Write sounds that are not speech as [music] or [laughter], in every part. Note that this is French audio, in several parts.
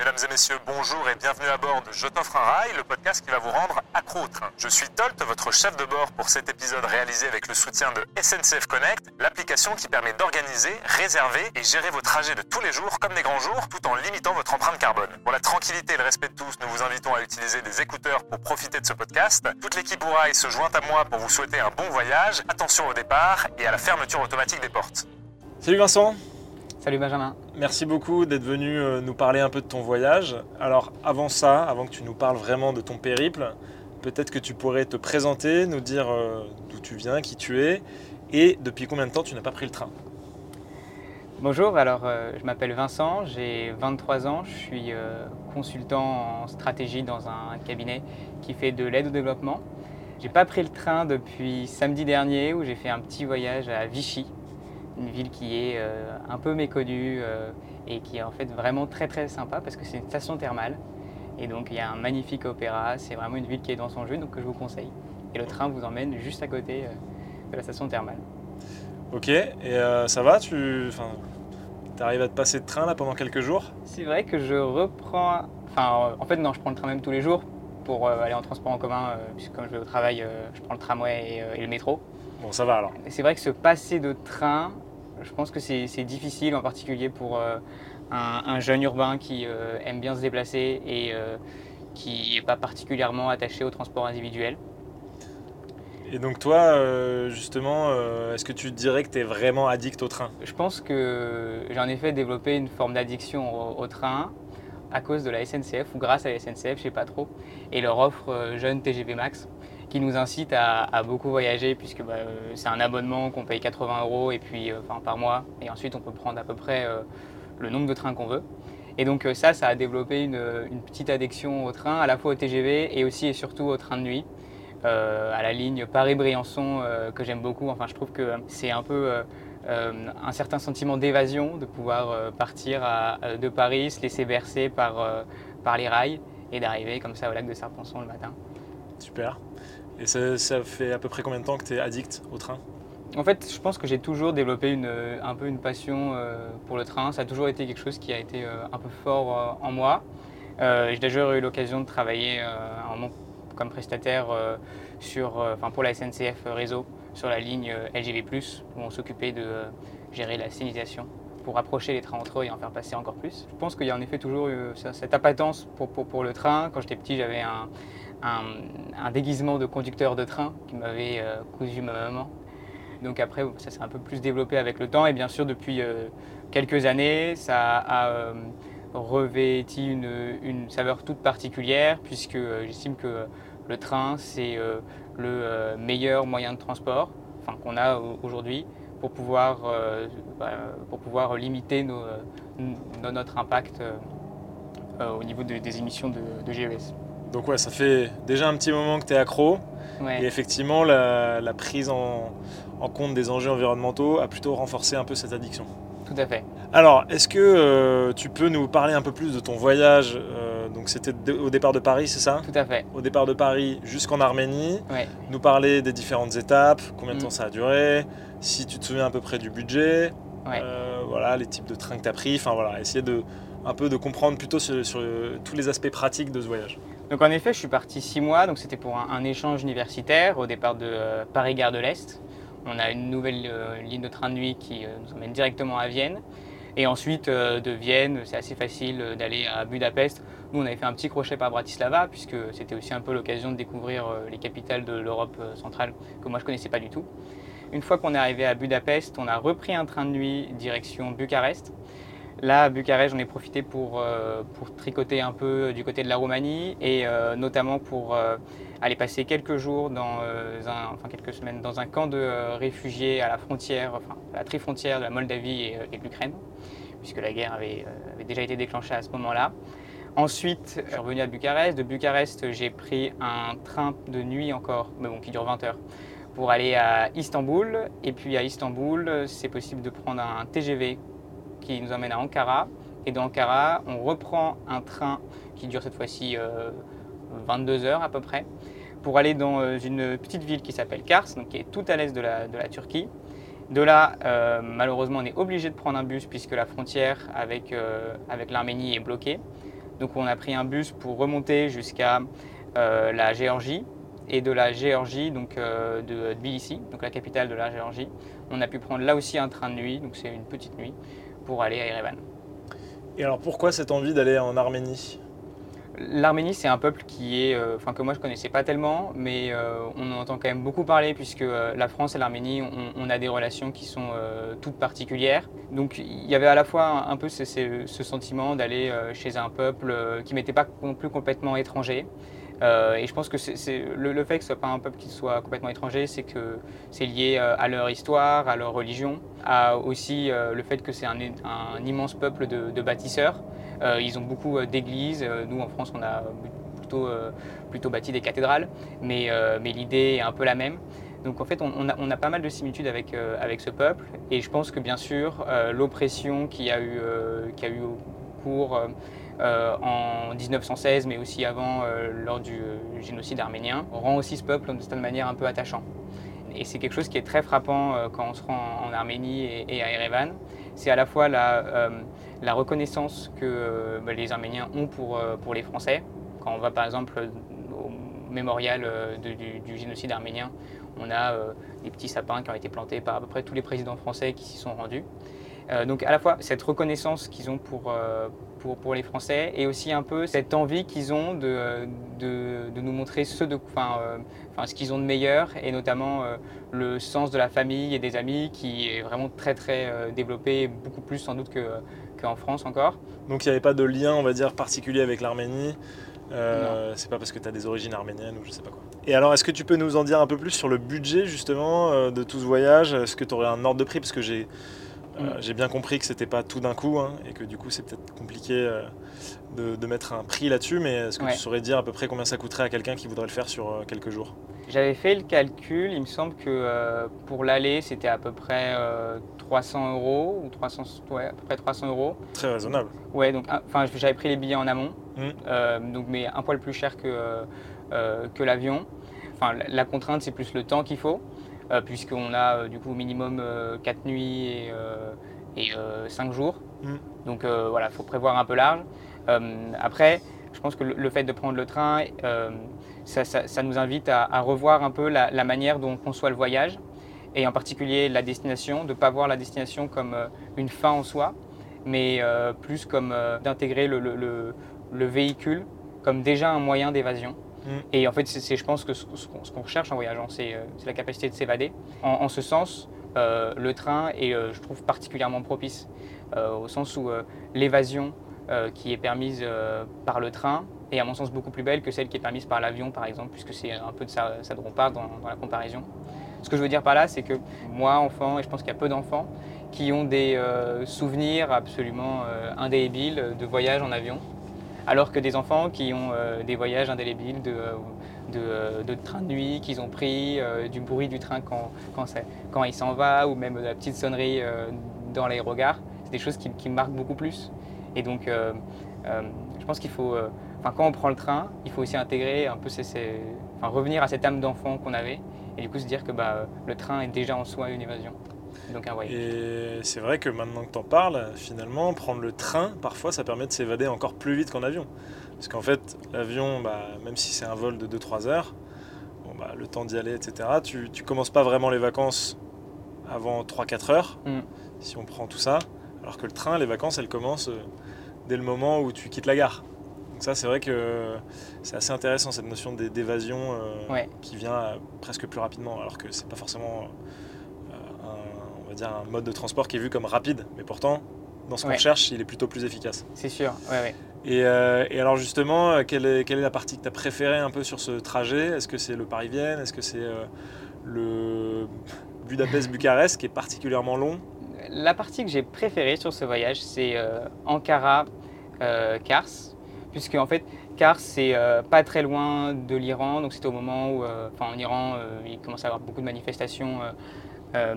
Mesdames et messieurs, bonjour et bienvenue à bord de Je t'offre un rail, le podcast qui va vous rendre accro au. Je suis Tolt, votre chef de bord pour cet épisode réalisé avec le soutien de SNCF Connect, l'application qui permet d'organiser, réserver et gérer vos trajets de tous les jours comme des grands jours tout en limitant votre empreinte carbone. Pour la tranquillité et le respect de tous, nous vous invitons à utiliser des écouteurs pour profiter de ce podcast. Toute l'équipe au rail se joint à moi pour vous souhaiter un bon voyage. Attention au départ et à la fermeture automatique des portes. Salut Vincent, Salut Benjamin. merci beaucoup d'être venu euh, nous parler un peu de ton voyage. Alors avant ça, avant que tu nous parles vraiment de ton périple, peut-être que tu pourrais te présenter, nous dire euh, d'où tu viens, qui tu es et depuis combien de temps tu n'as pas pris le train? Bonjour, alors euh, je m'appelle Vincent, j'ai 23 ans, je suis euh, consultant en stratégie dans un cabinet qui fait de l'aide au développement. J'ai pas pris le train depuis samedi dernier où j'ai fait un petit voyage à Vichy, une ville qui est euh, un peu méconnue euh, et qui est en fait vraiment très très sympa parce que c'est une station thermale. Et donc il y a un magnifique opéra, c'est vraiment une ville qui est dans son jeu donc que je vous conseille. Et le train vous emmène juste à côté euh, de la station thermale. Ok, et ça va? Tu arrives à te passer de train là pendant quelques jours? C'est vrai que je reprends. Enfin, en fait, non, je prends le train même tous les jours pour aller en transport en commun, puisque quand je vais au travail, je prends le tramway et, et le métro. Bon, ça va alors. C'est vrai que se passer de train, je pense que c'est difficile, en particulier pour euh, un, un jeune urbain qui euh, aime bien se déplacer et euh, qui n'est pas particulièrement attaché au transport individuel. Et donc toi, justement, est-ce que tu dirais que tu es vraiment addict au train? Je pense que j'ai en effet développé une forme d'addiction au, au train à cause de la SNCF ou grâce à la SNCF, je sais pas trop, et leur offre jeune TGV Max qui nous incite à, beaucoup voyager puisque bah, euh, c'est un abonnement qu'on paye 80 euros et puis euh, par mois et ensuite on peut prendre à peu près euh, le nombre de trains qu'on veut. Et donc ça, ça a développé une, petite addiction au train, à la fois au TGV et aussi et surtout au train de nuit. À la ligne Paris-Briançon que j'aime beaucoup. Enfin, je trouve que c'est un peu un certain sentiment d'évasion de pouvoir partir de Paris, se laisser bercer par, par les rails et d'arriver comme ça au lac de Serponçon le matin. Super. Et ça, fait à peu près combien de temps que tu es addict au train? En fait, je pense que j'ai toujours développé une, un peu une passion euh, pour le train. Ça a toujours été quelque chose qui a été euh, un peu fort euh, en moi. Euh, j'ai déjà eu l'occasion de travailler euh, un moment comme prestataire euh, sur, euh, enfin, pour la SNCF Réseau sur la ligne euh, LGV+, où on s'occupait de euh, gérer la signalisation pour rapprocher les trains entre eux et en faire passer encore plus. Je pense qu'il y a en effet toujours eu cette appétence pour le train. Quand j'étais petit, j'avais un, un, déguisement de conducteur de train qui m'avait euh, cousu ma maman. Donc après, ça s'est un peu plus développé avec le temps et bien sûr depuis euh, quelques années, ça a euh, revêti une, saveur toute particulière puisque j'estime que le train c'est le meilleur moyen de transport qu'on a au- aujourd'hui pour pouvoir, bah, limiter notre impact au niveau de- des émissions de, de GES. Donc ouais, ça fait déjà un petit moment que tu es accro. Ouais. Et effectivement, la, la prise en, en compte des enjeux environnementaux a plutôt renforcé un peu cette addiction. Tout à fait. Alors, est-ce que euh, tu peux nous parler un peu plus de ton voyage euh, Donc c'était au départ de Paris, c'est ça? Tout à fait. Au départ de Paris jusqu'en Arménie, Ouais. nous parler des différentes étapes, combien de Mm. temps ça a duré, si tu te souviens à peu près du budget, Ouais. euh, voilà, les types de trains que tu as pris, enfin voilà, essayer de un peu de comprendre plutôt sur, sur, tous les aspects pratiques de ce voyage. Donc en effet, je suis parti six mois, donc c'était pour un, échange universitaire au départ de euh, Paris-Gare de l'Est. On a une nouvelle euh, ligne de train de nuit qui euh, nous emmène directement à Vienne. Et ensuite, de Vienne, c'est assez facile d'aller à Budapest. Nous, on avait fait un petit crochet par Bratislava, puisque c'était aussi un peu l'occasion de découvrir les capitales de l'Europe centrale que moi je connaissais pas du tout. Une fois qu'on est arrivé à Budapest, on a repris un train de nuit direction Bucarest. Là, à Bucarest, j'en ai profité pour, euh, pour tricoter un peu du côté de la Roumanie et euh, notamment pour euh, aller passer quelques jours, dans, enfin quelques semaines, dans un camp de réfugiés à la frontière, enfin à la trifrontière de la Moldavie et, de l'Ukraine, puisque la guerre avait, avait déjà été déclenchée à ce moment-là. Ensuite, je suis revenu à Bucarest. De Bucarest, j'ai pris un train de nuit encore, mais bon, qui dure 20 heures, pour aller à Istanbul. Et puis à Istanbul, c'est possible de prendre un TGV qui nous emmène à Ankara. Et d'Ankara, on reprend un train qui dure cette fois-ci euh, 22 heures à peu près, pour aller dans euh, une petite ville qui s'appelle Kars, donc qui est tout à l'est de la, de la Turquie. De là, euh, malheureusement, on est obligé de prendre un bus puisque la frontière avec, euh, avec l'Arménie est bloquée. Donc on a pris un bus pour remonter jusqu'à euh, la Géorgie et de la Géorgie, donc euh, de Tbilissi, donc la capitale de la Géorgie, on a pu prendre là aussi un train de nuit, donc c'est une petite nuit, pour aller à Erevan. Et alors pourquoi cette envie d'aller en Arménie? L'Arménie, c'est un peuple qui est, euh, que moi je connaissais pas tellement, mais euh, on en entend quand même beaucoup parler puisque euh, la France et l'Arménie, on, on a des relations qui sont toutes particulières. Donc il y avait à la fois un, un peu ce, ce- ce sentiment d'aller chez un peuple qui m'était pas non plus complètement étranger. Euh, et je pense que le, fait que ce soit pas un peuple qui soit complètement étranger, c'est que c'est lié euh, à leur histoire, à leur religion, à aussi euh, le fait que c'est un, immense peuple de, bâtisseurs. Ils ont beaucoup d'églises. Nous, en France, on a plutôt, plutôt bâti des cathédrales, mais, mais l'idée est un peu la même. Donc en fait, on, a, on a pas mal de similitudes avec, avec ce peuple. Et je pense que bien sûr, l'oppression qu'il y, a eu, euh, qu'il y a eu au cours en 1916, mais aussi avant, euh, lors du euh, génocide arménien, rend aussi ce peuple de certaine manière un peu attachant. Et c'est quelque chose qui est très frappant euh, quand on se rend en Arménie et, à Erevan. C'est à la fois la, euh, reconnaissance que euh, bah, les Arméniens ont pour, euh, pour les Français. Quand on va par exemple au mémorial euh, du, du génocide arménien, on a euh, des petits sapins qui ont été plantés par à peu près tous les présidents français qui s'y sont rendus. Euh, donc à la fois cette reconnaissance qu'ils ont pour, euh, pour, pour les Français et aussi un peu cette envie qu'ils ont de, de, de nous montrer ce, de, enfin, euh, enfin, ce qu'ils ont de meilleur et notamment euh, le sens de la famille et des amis qui est vraiment très très euh, développé, beaucoup plus sans doute que- qu'en France encore. Donc il n'y avait pas de lien, on va dire, particulier avec l'Arménie. Euh, c'est pas parce que tu as des origines arméniennes ou je sais pas quoi. Et alors, est-ce que tu peux nous en dire un peu plus sur le budget justement euh, de tout ce voyage? Est-ce que tu aurais un ordre de prix? Parce que j'ai euh, Mm. j'ai bien compris que c'était pas tout d'un coup hein, et que du coup c'est peut-être compliqué euh, de, de mettre un prix là-dessus. Mais est-ce que Ouais. tu saurais dire à peu près combien ça coûterait à quelqu'un qui voudrait le faire sur euh, quelques jours? J'avais fait le calcul, il me semble que pour l'aller c'était à peu près euh, 300 euros ou 300, ouais, à peu près 300 euros. Très raisonnable. Ouais, donc ah, enfin j'avais pris les billets en amont, Mm. donc mais un poil plus cher que, que l'avion. Enfin la, la contrainte c'est plus le temps qu'il faut, puisqu'on a euh, du coup au minimum 4 nuits et, euh, et 5 jours. Mm. Donc euh, voilà, il faut prévoir un peu large. Euh, après, je pense que le, fait de prendre le train, euh, ça, ça- ça nous invite à, à revoir un peu la, la manière dont on conçoit le voyage, et en particulier la destination, de ne pas voir la destination comme euh, une fin en soi, mais euh, plus comme euh, d'intégrer le, le- le- le véhicule comme déjà un moyen d'évasion. Mm. Et en fait, c'est, je pense que ce, qu'on recherche en voyageant, c'est, euh, la capacité de s'évader. En, ce sens, euh, le train est, euh, je trouve, particulièrement propice, au sens où l'évasion qui est permise par le train est à mon sens beaucoup plus belle que celle qui est permise par l'avion, par exemple, puisque c'est un peu de ça, ça dont dans, la comparaison. Ce que je veux dire par là, c'est que moi, enfant, et je pense qu'il y a peu d'enfants, qui ont des souvenirs absolument euh, indélébiles de voyages en avion, alors que des enfants qui ont euh, des voyages indélébiles de, euh, de, euh, de train de nuit qu'ils ont pris, du bruit du train quand, il s'en va, ou même de la petite sonnerie dans les regards, c'est des choses qui, marquent beaucoup plus. Et donc, je pense qu'il faut, quand on prend le train, il faut aussi intégrer un peu revenir à cette âme d'enfant qu'on avait, et du coup se dire que bah, le train est déjà en soi une évasion, donc. Et c'est vrai que maintenant que tu en parles, finalement, prendre le train, parfois, ça permet de s'évader encore plus vite qu'en avion. Parce qu'en fait, l'avion, bah, même si c'est un vol de 2-3 heures, bon, bah, le temps d'y aller, etc., tu, tu commences pas vraiment les vacances avant 3-4 heures, Mm. si on prend tout ça. Alors que le train, les vacances, elles commencent euh, dès le moment où tu quittes la gare. Donc ça, c'est vrai que c'est assez intéressant, cette notion d'é- d'évasion euh, Ouais. qui vient euh, presque plus rapidement, alors que c'est pas forcément euh, dire un mode de transport qui est vu comme rapide, mais pourtant, dans ce qu'on Ouais. cherche, il est plutôt plus efficace. C'est sûr, ouais, ouais. Et, euh, et alors justement, euh, quelle est, quelle est la partie que tu as préférée un peu sur ce trajet? Est-ce que c'est le Paris-Vienne? Est-ce que c'est euh, le Budapest-Bucarest qui est particulièrement long? La partie que j'ai préférée sur ce voyage, c'est euh, Ankara-Kars, puisque en fait, Kars, c'est pas très loin de l'Iran, donc c'était au moment où, enfin en Iran, il commence à y avoir beaucoup de manifestations. euh,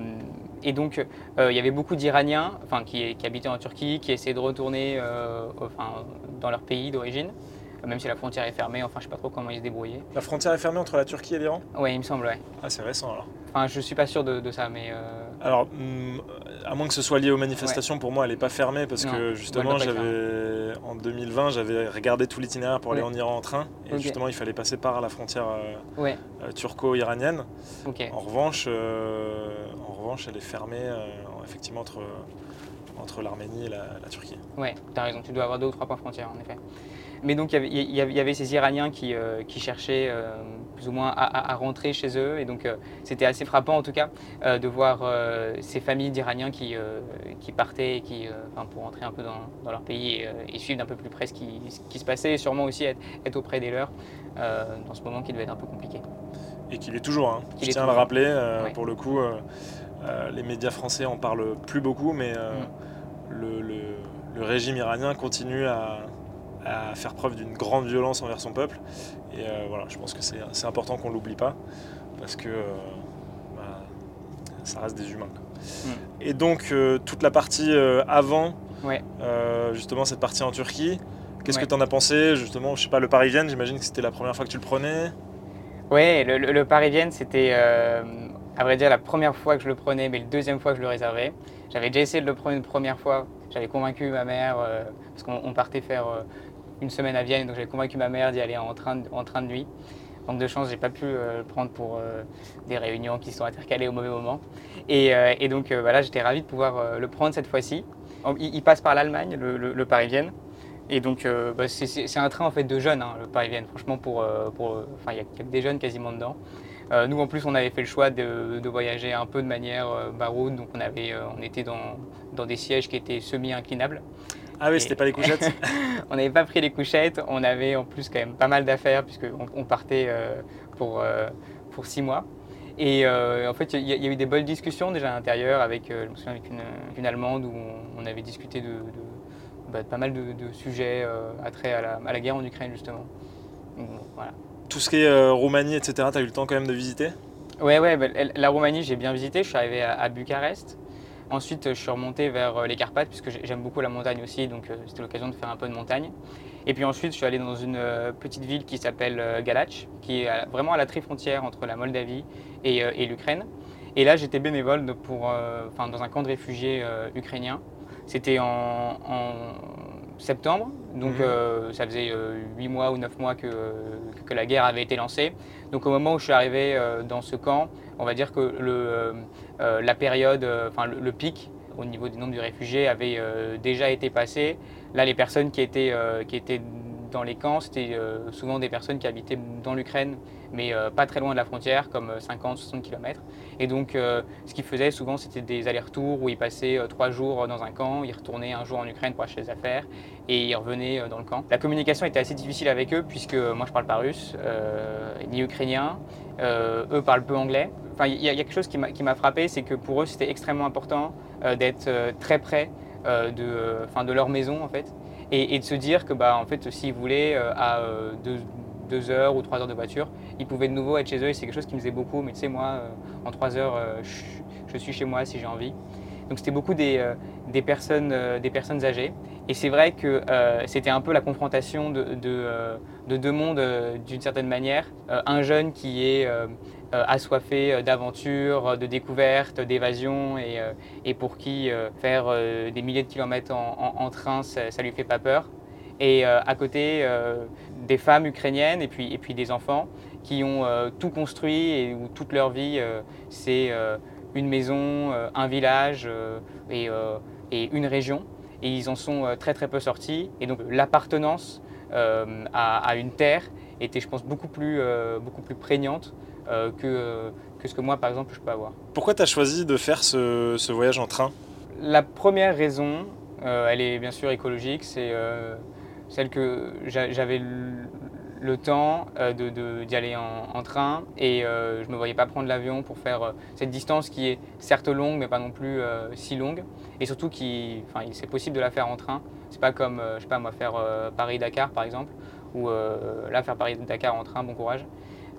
et donc, euh, il y avait beaucoup d'Iraniens enfin, qui, qui habitaient en Turquie, qui essayaient de retourner euh, enfin, dans leur pays d'origine, même si la frontière est fermée, enfin, je sais pas trop comment ils se débrouillaient. La frontière est fermée entre la Turquie et l'Iran? Ouais, il me semble, ouais. Ah, c'est récent alors. Enfin, je suis pas sûr de, de ça, mais. euh, Alors, hum, à moins que ce soit lié aux manifestations, pour moi, elle n'est pas fermée parce Non, que justement, j'avais en 2020, j'avais regardé tout l'itinéraire pour aller Ouais. en Iran en train. Et justement, il fallait passer par la frontière euh, Ouais, euh, turco-iranienne. ok. En revanche, euh, en elle est fermée euh, effectivement entre, entre l'Arménie et la, la Turquie. Ouais, t'as raison, tu dois avoir deux ou trois points frontières en effet. Mais donc il y y, avait- il y avait ces Iraniens qui, euh, qui cherchaient euh, plus ou moins à, à- à rentrer chez eux et donc euh, c'était assez frappant en tout cas euh, de voir euh, ces familles d'Iraniens qui, euh, qui partaient et qui, euh, pour rentrer un peu dans, dans leur pays et, euh, et suivre d'un peu plus près ce qui, ce qui se passait et sûrement aussi être, être auprès des leurs euh, dans ce moment qui devait être un peu compliqué. Et qu'il est toujours. Hein. Je tiens à le rappeler, euh, Ouais. pour le coup, euh, les médias français en parlent plus beaucoup, mais euh, Mm. le, le- le régime iranien continue à, à faire preuve d'une grande violence envers son peuple. Et euh, voilà, je pense que c'est important qu'on ne l'oublie pas, parce que bah, ça reste des humains. quoi. Et donc, toute la partie avant, Mm. Ouais. justement, cette partie en Turquie, qu'est-ce Ouais. que tu en as pensé Justement, je sais pas, le Paris-Vienne, j'imagine que c'était la première fois que tu le prenais? Ouais, le, le, le Paris-Vienne, c'était, euh, à vrai dire, la première fois que je le prenais, mais le deuxième fois que je le réservais. J'avais déjà essayé de le prendre une première fois. J'avais convaincu ma mère, euh, parce qu'on on partait faire euh, une semaine à Vienne, donc j'avais convaincu ma mère d'y aller en train, de- en train de nuit. Manque de chance, j'ai pas pu euh, le prendre pour des réunions qui sont intercalées au mauvais moment. Et, donc voilà, j'étais ravi de pouvoir le prendre cette fois-ci. Il, passe par l'Allemagne, le, Paris-Vienne. Et donc, bah, c'est- un train en fait de jeunes, hein, le Paris-Vienne. Franchement, pour, euh, il y, y a des jeunes quasiment dedans. Euh, nous, en plus, on avait fait le choix de, de voyager un peu de manière euh, baroud, donc on avait, euh, on était dans, dans des sièges qui étaient semi-inclinables. Ah oui, c'était pas les couchettes [laughs] On n'avait pas pris les couchettes, on avait en plus quand même pas mal d'affaires puisqu'on on partait euh, pour, pour six mois. Et euh, en fait, il y, a- il y a eu des bonnes discussions déjà à l'intérieur avec, euh, je me souviens, avec une, une Allemande où on, on avait discuté de, de- bah, de pas mal de, de sujets euh, attrait à la, à la guerre en Ukraine justement. Donc, voilà. Tout ce qui est euh, Roumanie, etc., tu as eu le temps quand même de visiter? Ouais, ouais, bah, la Roumanie, j'ai bien visité. Je suis arrivé à, Bucarest. Ensuite, je suis remonté vers euh, les Carpates, puisque j'ai- j'aime beaucoup la montagne aussi, donc euh, c'était l'occasion de faire un peu de montagne. Et puis ensuite, je suis allé dans une petite ville qui s'appelle Galach, qui est vraiment à la tri-frontière entre la Moldavie et, l'Ukraine. Et là, j'étais bénévole pour, dans un camp de réfugiés ukrainiens. C'était en septembre, donc Mhm. euh, ça faisait huit mois ou neuf mois que, que la guerre avait été lancée. Donc au moment où je suis arrivé euh, dans ce camp, on va dire que le, euh, euh, la période, euh, enfin le, le pic au niveau du nombre de réfugiés avait euh, déjà été passé. Là, les personnes qui étaient, euh, qui étaient dans les camps, c'était euh, souvent des personnes qui habitaient dans l'Ukraine, mais euh, pas très loin de la frontière, comme 50-60 km. Et donc, euh, ce qu'ils faisaient souvent, c'était des allers-retours où ils passaient trois jours dans un camp, ils retournaient un jour en Ukraine pour acheter des affaires, et ils revenaient dans le camp. La communication était assez difficile avec eux, puisque moi, je parle pas russe, ni ukrainien. Eux parlent peu anglais. Enfin, il y, a quelque chose qui m'a frappé, c'est que pour eux, c'était extrêmement important d'être très près de, enfin, de leur maison, en fait, et, de se dire que, bah, en fait, s'ils voulaient, euh, à euh, deux, deux heures ou trois heures de voiture, ils pouvaient de nouveau être chez eux. Et c'est quelque chose qui me faisait beaucoup. Mais tu sais, moi, euh, en trois heures, je, suis chez moi si j'ai envie. Donc c'était beaucoup des, des, personnes, des personnes âgées. Et c'est vrai que c'était un peu la confrontation de, de, de deux mondes d'une certaine manière. Un jeune qui est euh, euh, assoiffé euh, de découverte, d'évasion et, et pour qui faire des milliers de kilomètres en, train, ça, ça lui fait pas peur. Et à côté, des femmes ukrainiennes et puis, et puis des enfants qui ont tout construit et où toute leur vie, c'est une maison, un village et, et une région. Et ils en sont très très peu sortis. Et donc l'appartenance à, à une terre était, je pense, beaucoup plus, beaucoup plus prégnante que, euh, que ce que moi, par exemple, je peux avoir. Pourquoi tu as choisi de faire ce, ce voyage en train? La première raison, euh, elle est bien sûr écologique, c'est euh, celle que j'a- j'avais le, temps euh, de- de- d'y aller en, en train et euh, je ne me voyais pas prendre l'avion pour faire euh, cette distance qui est certes longue mais pas non plus euh, si longue et surtout qui, c'est possible de la faire en train. C'est pas comme, euh, je sais pas moi, faire euh, Paris-Dakar par exemple ou euh, là faire Paris-Dakar en train, bon courage.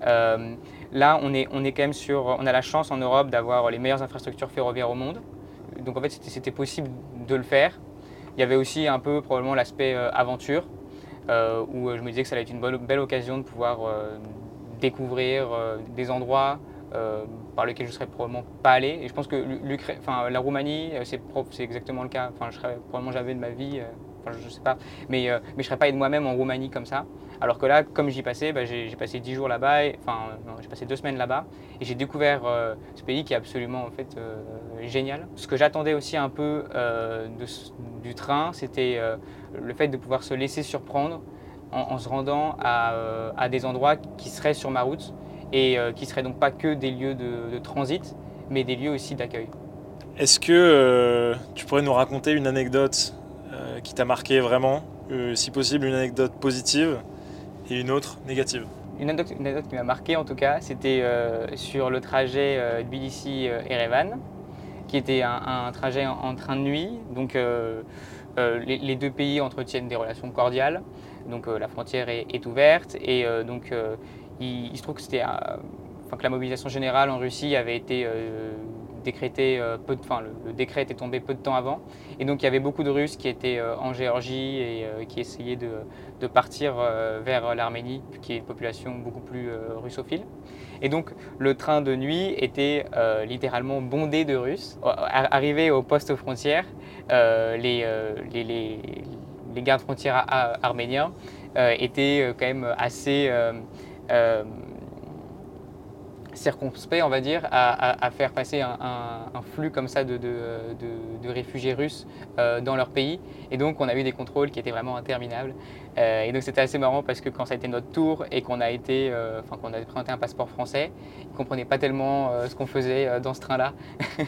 Euh, là, on est, on est quand même sur, on a la chance en Europe d'avoir les meilleures infrastructures ferroviaires au monde. Donc en fait, c'était- possible de le faire. Il y avait aussi un peu probablement l'aspect euh, aventure, euh, où je me disais que ça allait être une belle occasion de pouvoir découvrir des endroits par lesquels je ne serais probablement pas allé. Et je pense que enfin la Roumanie, c'est exactement le cas. Enfin, je serais probablement jamais de ma vie, enfin, je sais pas, mais, euh, mais je serais pas allé moi-même en Roumanie comme ça. Alors que là, comme j'y passais, bah, j'ai passé 10 jours là-bas, enfin j'ai passé deux semaines là-bas, et j'ai découvert euh, ce pays qui est absolument euh, génial. Ce que j'attendais aussi un peu euh, du train, c'était le fait de pouvoir se laisser surprendre en, se rendant à, des endroits qui seraient sur ma route et qui seraient donc pas que des lieux de, transit, mais des lieux aussi d'accueil. Est-ce que tu pourrais nous raconter une anecdote qui t'a marqué vraiment Euh, Si possible, une anecdote positive et une autre négative. Une anecdote, qui m'a marqué en tout cas, c'était euh, sur le trajet euh, Tbilissi-Erevan, qui était un, trajet en, train de nuit. Donc euh, euh, les, deux pays entretiennent des relations cordiales, donc euh, la frontière est, ouverte et euh, donc euh, il, il se trouve que c'était, euh, que la mobilisation générale en Russie avait été décrétée euh, peu de, le, décret était tombé peu de temps avant et donc il y avait beaucoup de Russes qui étaient euh, en Géorgie et euh, qui essayaient de partir vers l'Arménie, qui est une population beaucoup plus russophile. Et donc le train de nuit était littéralement bondé de Russes. Ar- Arrivé au poste frontière, les, les, gardes frontières arméniens étaient quand même assez circonspects, on va dire, à, faire passer un, flux comme ça de, réfugiés russes euh, dans leur pays. Et donc, on a eu des contrôles qui étaient vraiment interminables. Euh, et donc, c'était assez marrant parce que quand ça a été notre tour et qu'on a été, euh, enfin, qu'on a présenté un passeport français, ils ne comprenaient pas tellement ce qu'on faisait dans ce train-là. [laughs]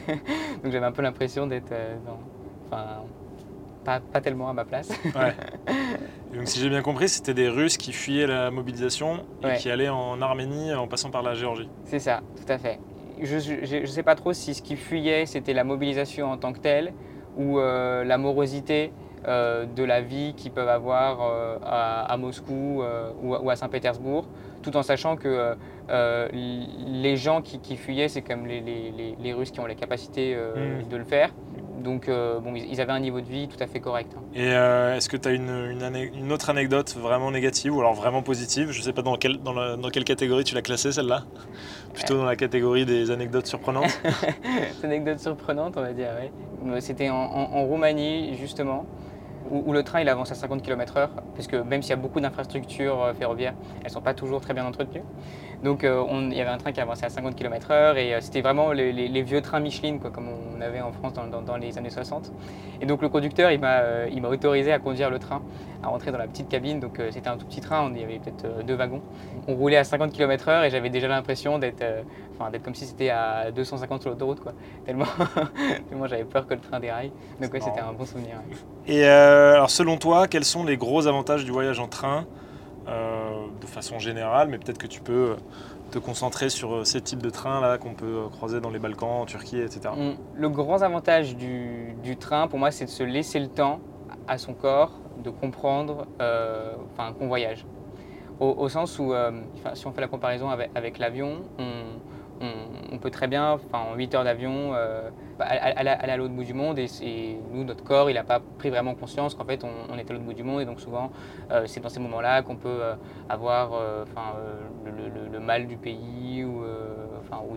donc, j'avais un peu l'impression d'être, dans- pas, pas tellement à ma place. Ouais. Donc, si j'ai bien compris, c'était des Russes qui fuyaient la mobilisation et Ouais. qui allaient en Arménie en passant par la Géorgie. C'est ça, tout à fait. Je ne sais pas trop si ce qui fuyait, c'était la mobilisation en tant que telle ou euh, la morosité euh, de la vie qu'ils peuvent avoir euh, à, à Moscou euh, ou, à- ou à Saint-Pétersbourg, tout en sachant que les gens qui, qui fuyaient, c'est comme les, les- les- les Russes qui ont la capacité euh, Mm. de le faire. Donc euh, bon, ils avaient un niveau de vie tout à fait correct. hein. Et euh, est-ce que tu as une, une, ane- une autre anecdote vraiment négative ou alors vraiment positive? Je sais pas dans, quelle- dans, la- dans quelle catégorie tu l'as classée celle-là Plutôt dans la catégorie des anecdotes surprenantes [laughs] C'est une anecdote surprenante, on va dire, oui. Euh, C'était en, en- en Roumanie, justement, où, où le train il avance à 50 km/h, parce que même s'il y a beaucoup d'infrastructures ferroviaires, elles ne sont pas toujours très bien entretenues. Donc euh, on- il y avait un train qui avançait à 50 km/h et euh, c'était vraiment les, les- les vieux trains Michelin, quoi, comme on avait en France dans, dans- dans les années 60. Et donc le conducteur, il m'a euh, il m'a autorisé à conduire le train, à rentrer dans la petite cabine. Donc euh, c'était un tout petit train, on- il y avait peut-être euh, deux wagons. On roulait à 50 km/h et j'avais déjà l'impression d'être euh, enfin, d'être comme si c'était à 250 sur l'autoroute, quoi. [laughs] Tellement, tellement j'avais peur que le train déraille. Donc ouais, c'était un bon souvenir. ouais. Et euh, alors selon toi, quels sont les gros avantages du voyage en train? euh, de façon générale, mais peut-être que tu peux te concentrer sur euh, ces types de trains là qu'on peut euh, croiser dans les Balkans, en Turquie, etc. On- Le grand avantage du, train, pour moi, c'est de se laisser le temps à son corps de comprendre euh, enfin, qu'on voyage. Au, sens où, euh, si on fait la comparaison avec, avec l'avion, on, on- peut très bien, en 8 heures d'avion, euh, bah, aller, aller à l'autre bout du monde et, nous, notre corps, il n'a pas pris vraiment conscience qu'en fait, on, on est à l'autre bout du monde et donc souvent, euh, c'est dans ces moments-là qu'on peut euh, avoir le, le- le mal du pays ou,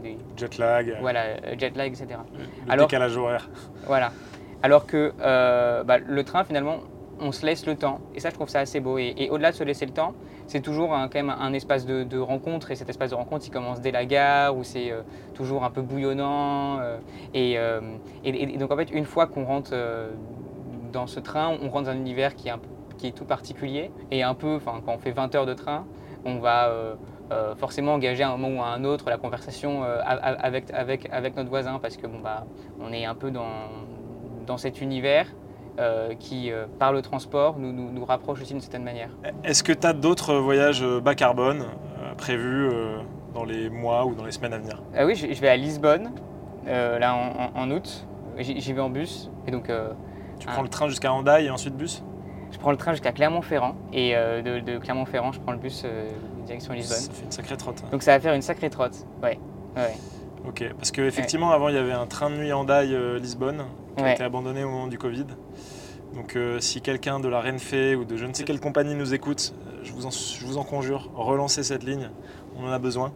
des Jet lag, voilà, jet lag, etc. le Alors- décalage horaire. Voilà. Alors que bah, le train, finalement, on se laisse le temps. Et ça, je trouve ça assez beau. Et, au-delà de se laisser le temps, c'est toujours un- quand même un espace de, rencontre. Et cet espace de rencontre, il commence dès la gare, où c'est euh, toujours un peu bouillonnant. euh, et, euh, et- donc, en fait, une fois qu'on rentre dans ce train, on rentre dans un univers qui est, tout particulier. Et un peu, quand on fait 20 heures de train, on va... forcément engager à un moment ou à un autre la conversation avec, avec, avec notre voisin parce que bon, bah, on est un peu dans, dans cet univers euh, qui, euh, par le transport, nous, nous, nous rapproche aussi d'une certaine manière. Est-ce que tu as d'autres voyages euh, bas carbone euh, prévus dans les mois ou dans les semaines à venir? Ah oui, je, je vais à Lisbonne, là en, août. J'y vais en bus. Et donc, Tu prends le train jusqu'à Hendaye et ensuite bus? Je prends le train jusqu'à Clermont-Ferrand. Et de, de Clermont-Ferrand, je prends le bus direction Lisbonne. Ça fait une sacrée trotte. Donc, ça va faire une sacrée trotte. Ouais. ouais. Ok, parce qu'effectivement, avant, il y avait un train de nuit Hendaye-Lisbonne qui a Ouais. été abandonné au moment du Covid. Donc, euh, si quelqu'un de la Renfe ou de je ne sais quelle compagnie nous écoute, euh, je vous en, je vous en conjure, relancez cette ligne. On en a besoin.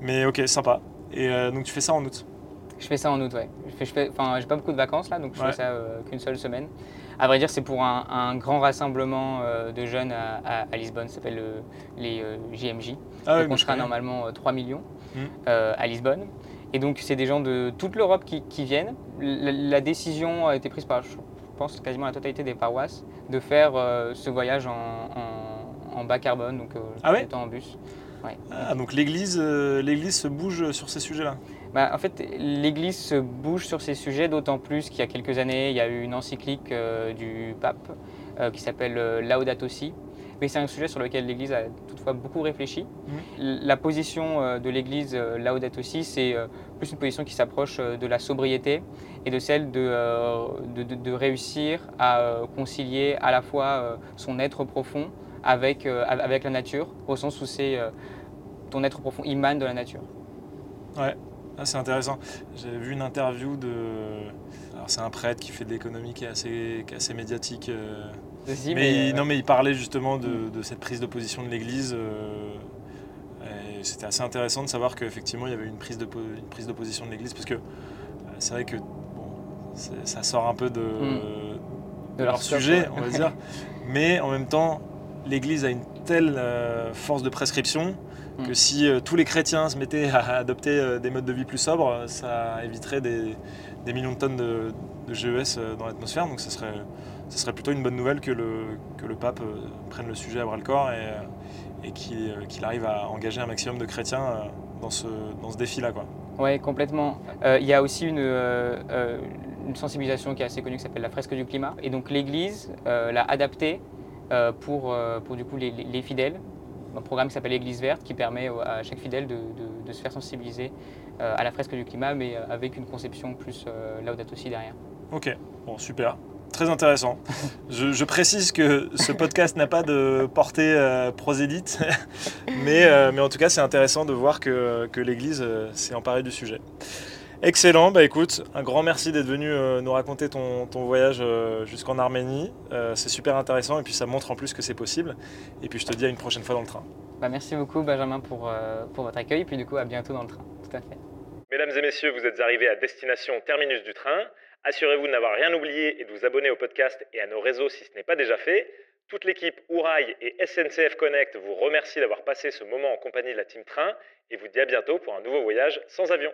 Mais ok, sympa. Et euh, donc, tu fais ça en août Je fais ça en août, ouais. Je fais, enfin, j'ai pas beaucoup de vacances là, donc je Ouais. fais ça euh, qu'une seule semaine. À vrai dire, c'est pour un, un grand rassemblement euh, de jeunes à, à- à Lisbonne, ça s'appelle euh, les euh, JMJ. Ah oui, donc mais on sera normalement euh, 3 millions Mm. euh, à Lisbonne. Et donc c'est des gens de toute l'Europe qui, qui viennent. La, la décision a été prise par, je pense, quasiment la totalité des paroisses de faire euh, ce voyage en, en- en bas carbone, donc euh, Ah ouais en bus. Ouais. Ah, donc l'église, euh, l'église se bouge sur ces sujets-là. Bah, en fait, l'Église se bouge sur ces sujets, d'autant plus qu'il y a quelques années, il y a eu une encyclique euh, du pape qui s'appelle Laudato Si. Mais c'est un sujet sur lequel l'Église a toutefois beaucoup réfléchi. L- La position euh, de l'Église euh, Laudato Si, c'est euh, plus une position qui s'approche de la sobriété et de celle de, de, de- de réussir à concilier à la fois son être profond avec, avec la nature, au sens où c'est ton être profond imane de la nature. Ah, c'est intéressant. J'ai vu une interview de. Alors, c'est un prêtre qui fait de l'économie qui est assez, qui est assez médiatique. euh, Mais, il- euh, non, mais il parlait justement de, de cette prise de position de l'Église. euh, et c'était assez intéressant de savoir qu'effectivement il y avait une prise de, une prise de position de l'Église parce que euh, c'est vrai que bon, ça sort un peu de, de leur, leur scope, sujet, ouais. on va dire. [laughs] mais en même temps, l'Église a une telle force de prescription que Mm. si euh, tous les chrétiens se mettaient à adopter euh, des modes de vie plus sobres, ça éviterait des, des millions de tonnes de, de GES euh, dans l'atmosphère. Donc ce serait, ce serait plutôt une bonne nouvelle que le, que le pape euh, prenne le sujet à bras le corps et, euh, et qu'il euh, qu'il arrive à engager un maximum de chrétiens dans ce, dans ce défi-là. Oui, complètement. Il y a aussi une, une sensibilisation qui est assez connue qui s'appelle la fresque du climat. Et donc l'Église l'a adaptée pour, pour du coup les, les- les fidèles. Un programme qui s'appelle Église verte qui permet à chaque fidèle de, de- de se faire sensibiliser euh, à la fresque du climat, mais avec une conception plus euh, Laudato Si derrière. Ok, bon, super. Très intéressant. Je, je précise que ce podcast n'a pas de portée euh, prosélyte, [laughs] mais, euh, mais en tout cas, c'est intéressant de voir que, que l'Église euh, s'est emparée du sujet. Excellent, bah écoute, un grand merci d'être venu euh, nous raconter ton, ton voyage euh, jusqu'en Arménie. Euh, c'est super intéressant et puis ça montre en plus que c'est possible. Et puis je te dis à une prochaine fois dans le train. Bah, merci beaucoup Benjamin pour, euh, pour votre accueil, et puis du coup à bientôt dans le train. Tout à fait. Mesdames et messieurs, vous êtes arrivés à destination terminus du train. Assurez-vous de n'avoir rien oublié et de vous abonner au podcast et à nos réseaux si ce n'est pas déjà fait. Toute l'équipe Ourail et SNCF Connect vous remercie d'avoir passé ce moment en compagnie de la Team Train et vous dit à bientôt pour un nouveau voyage sans avion.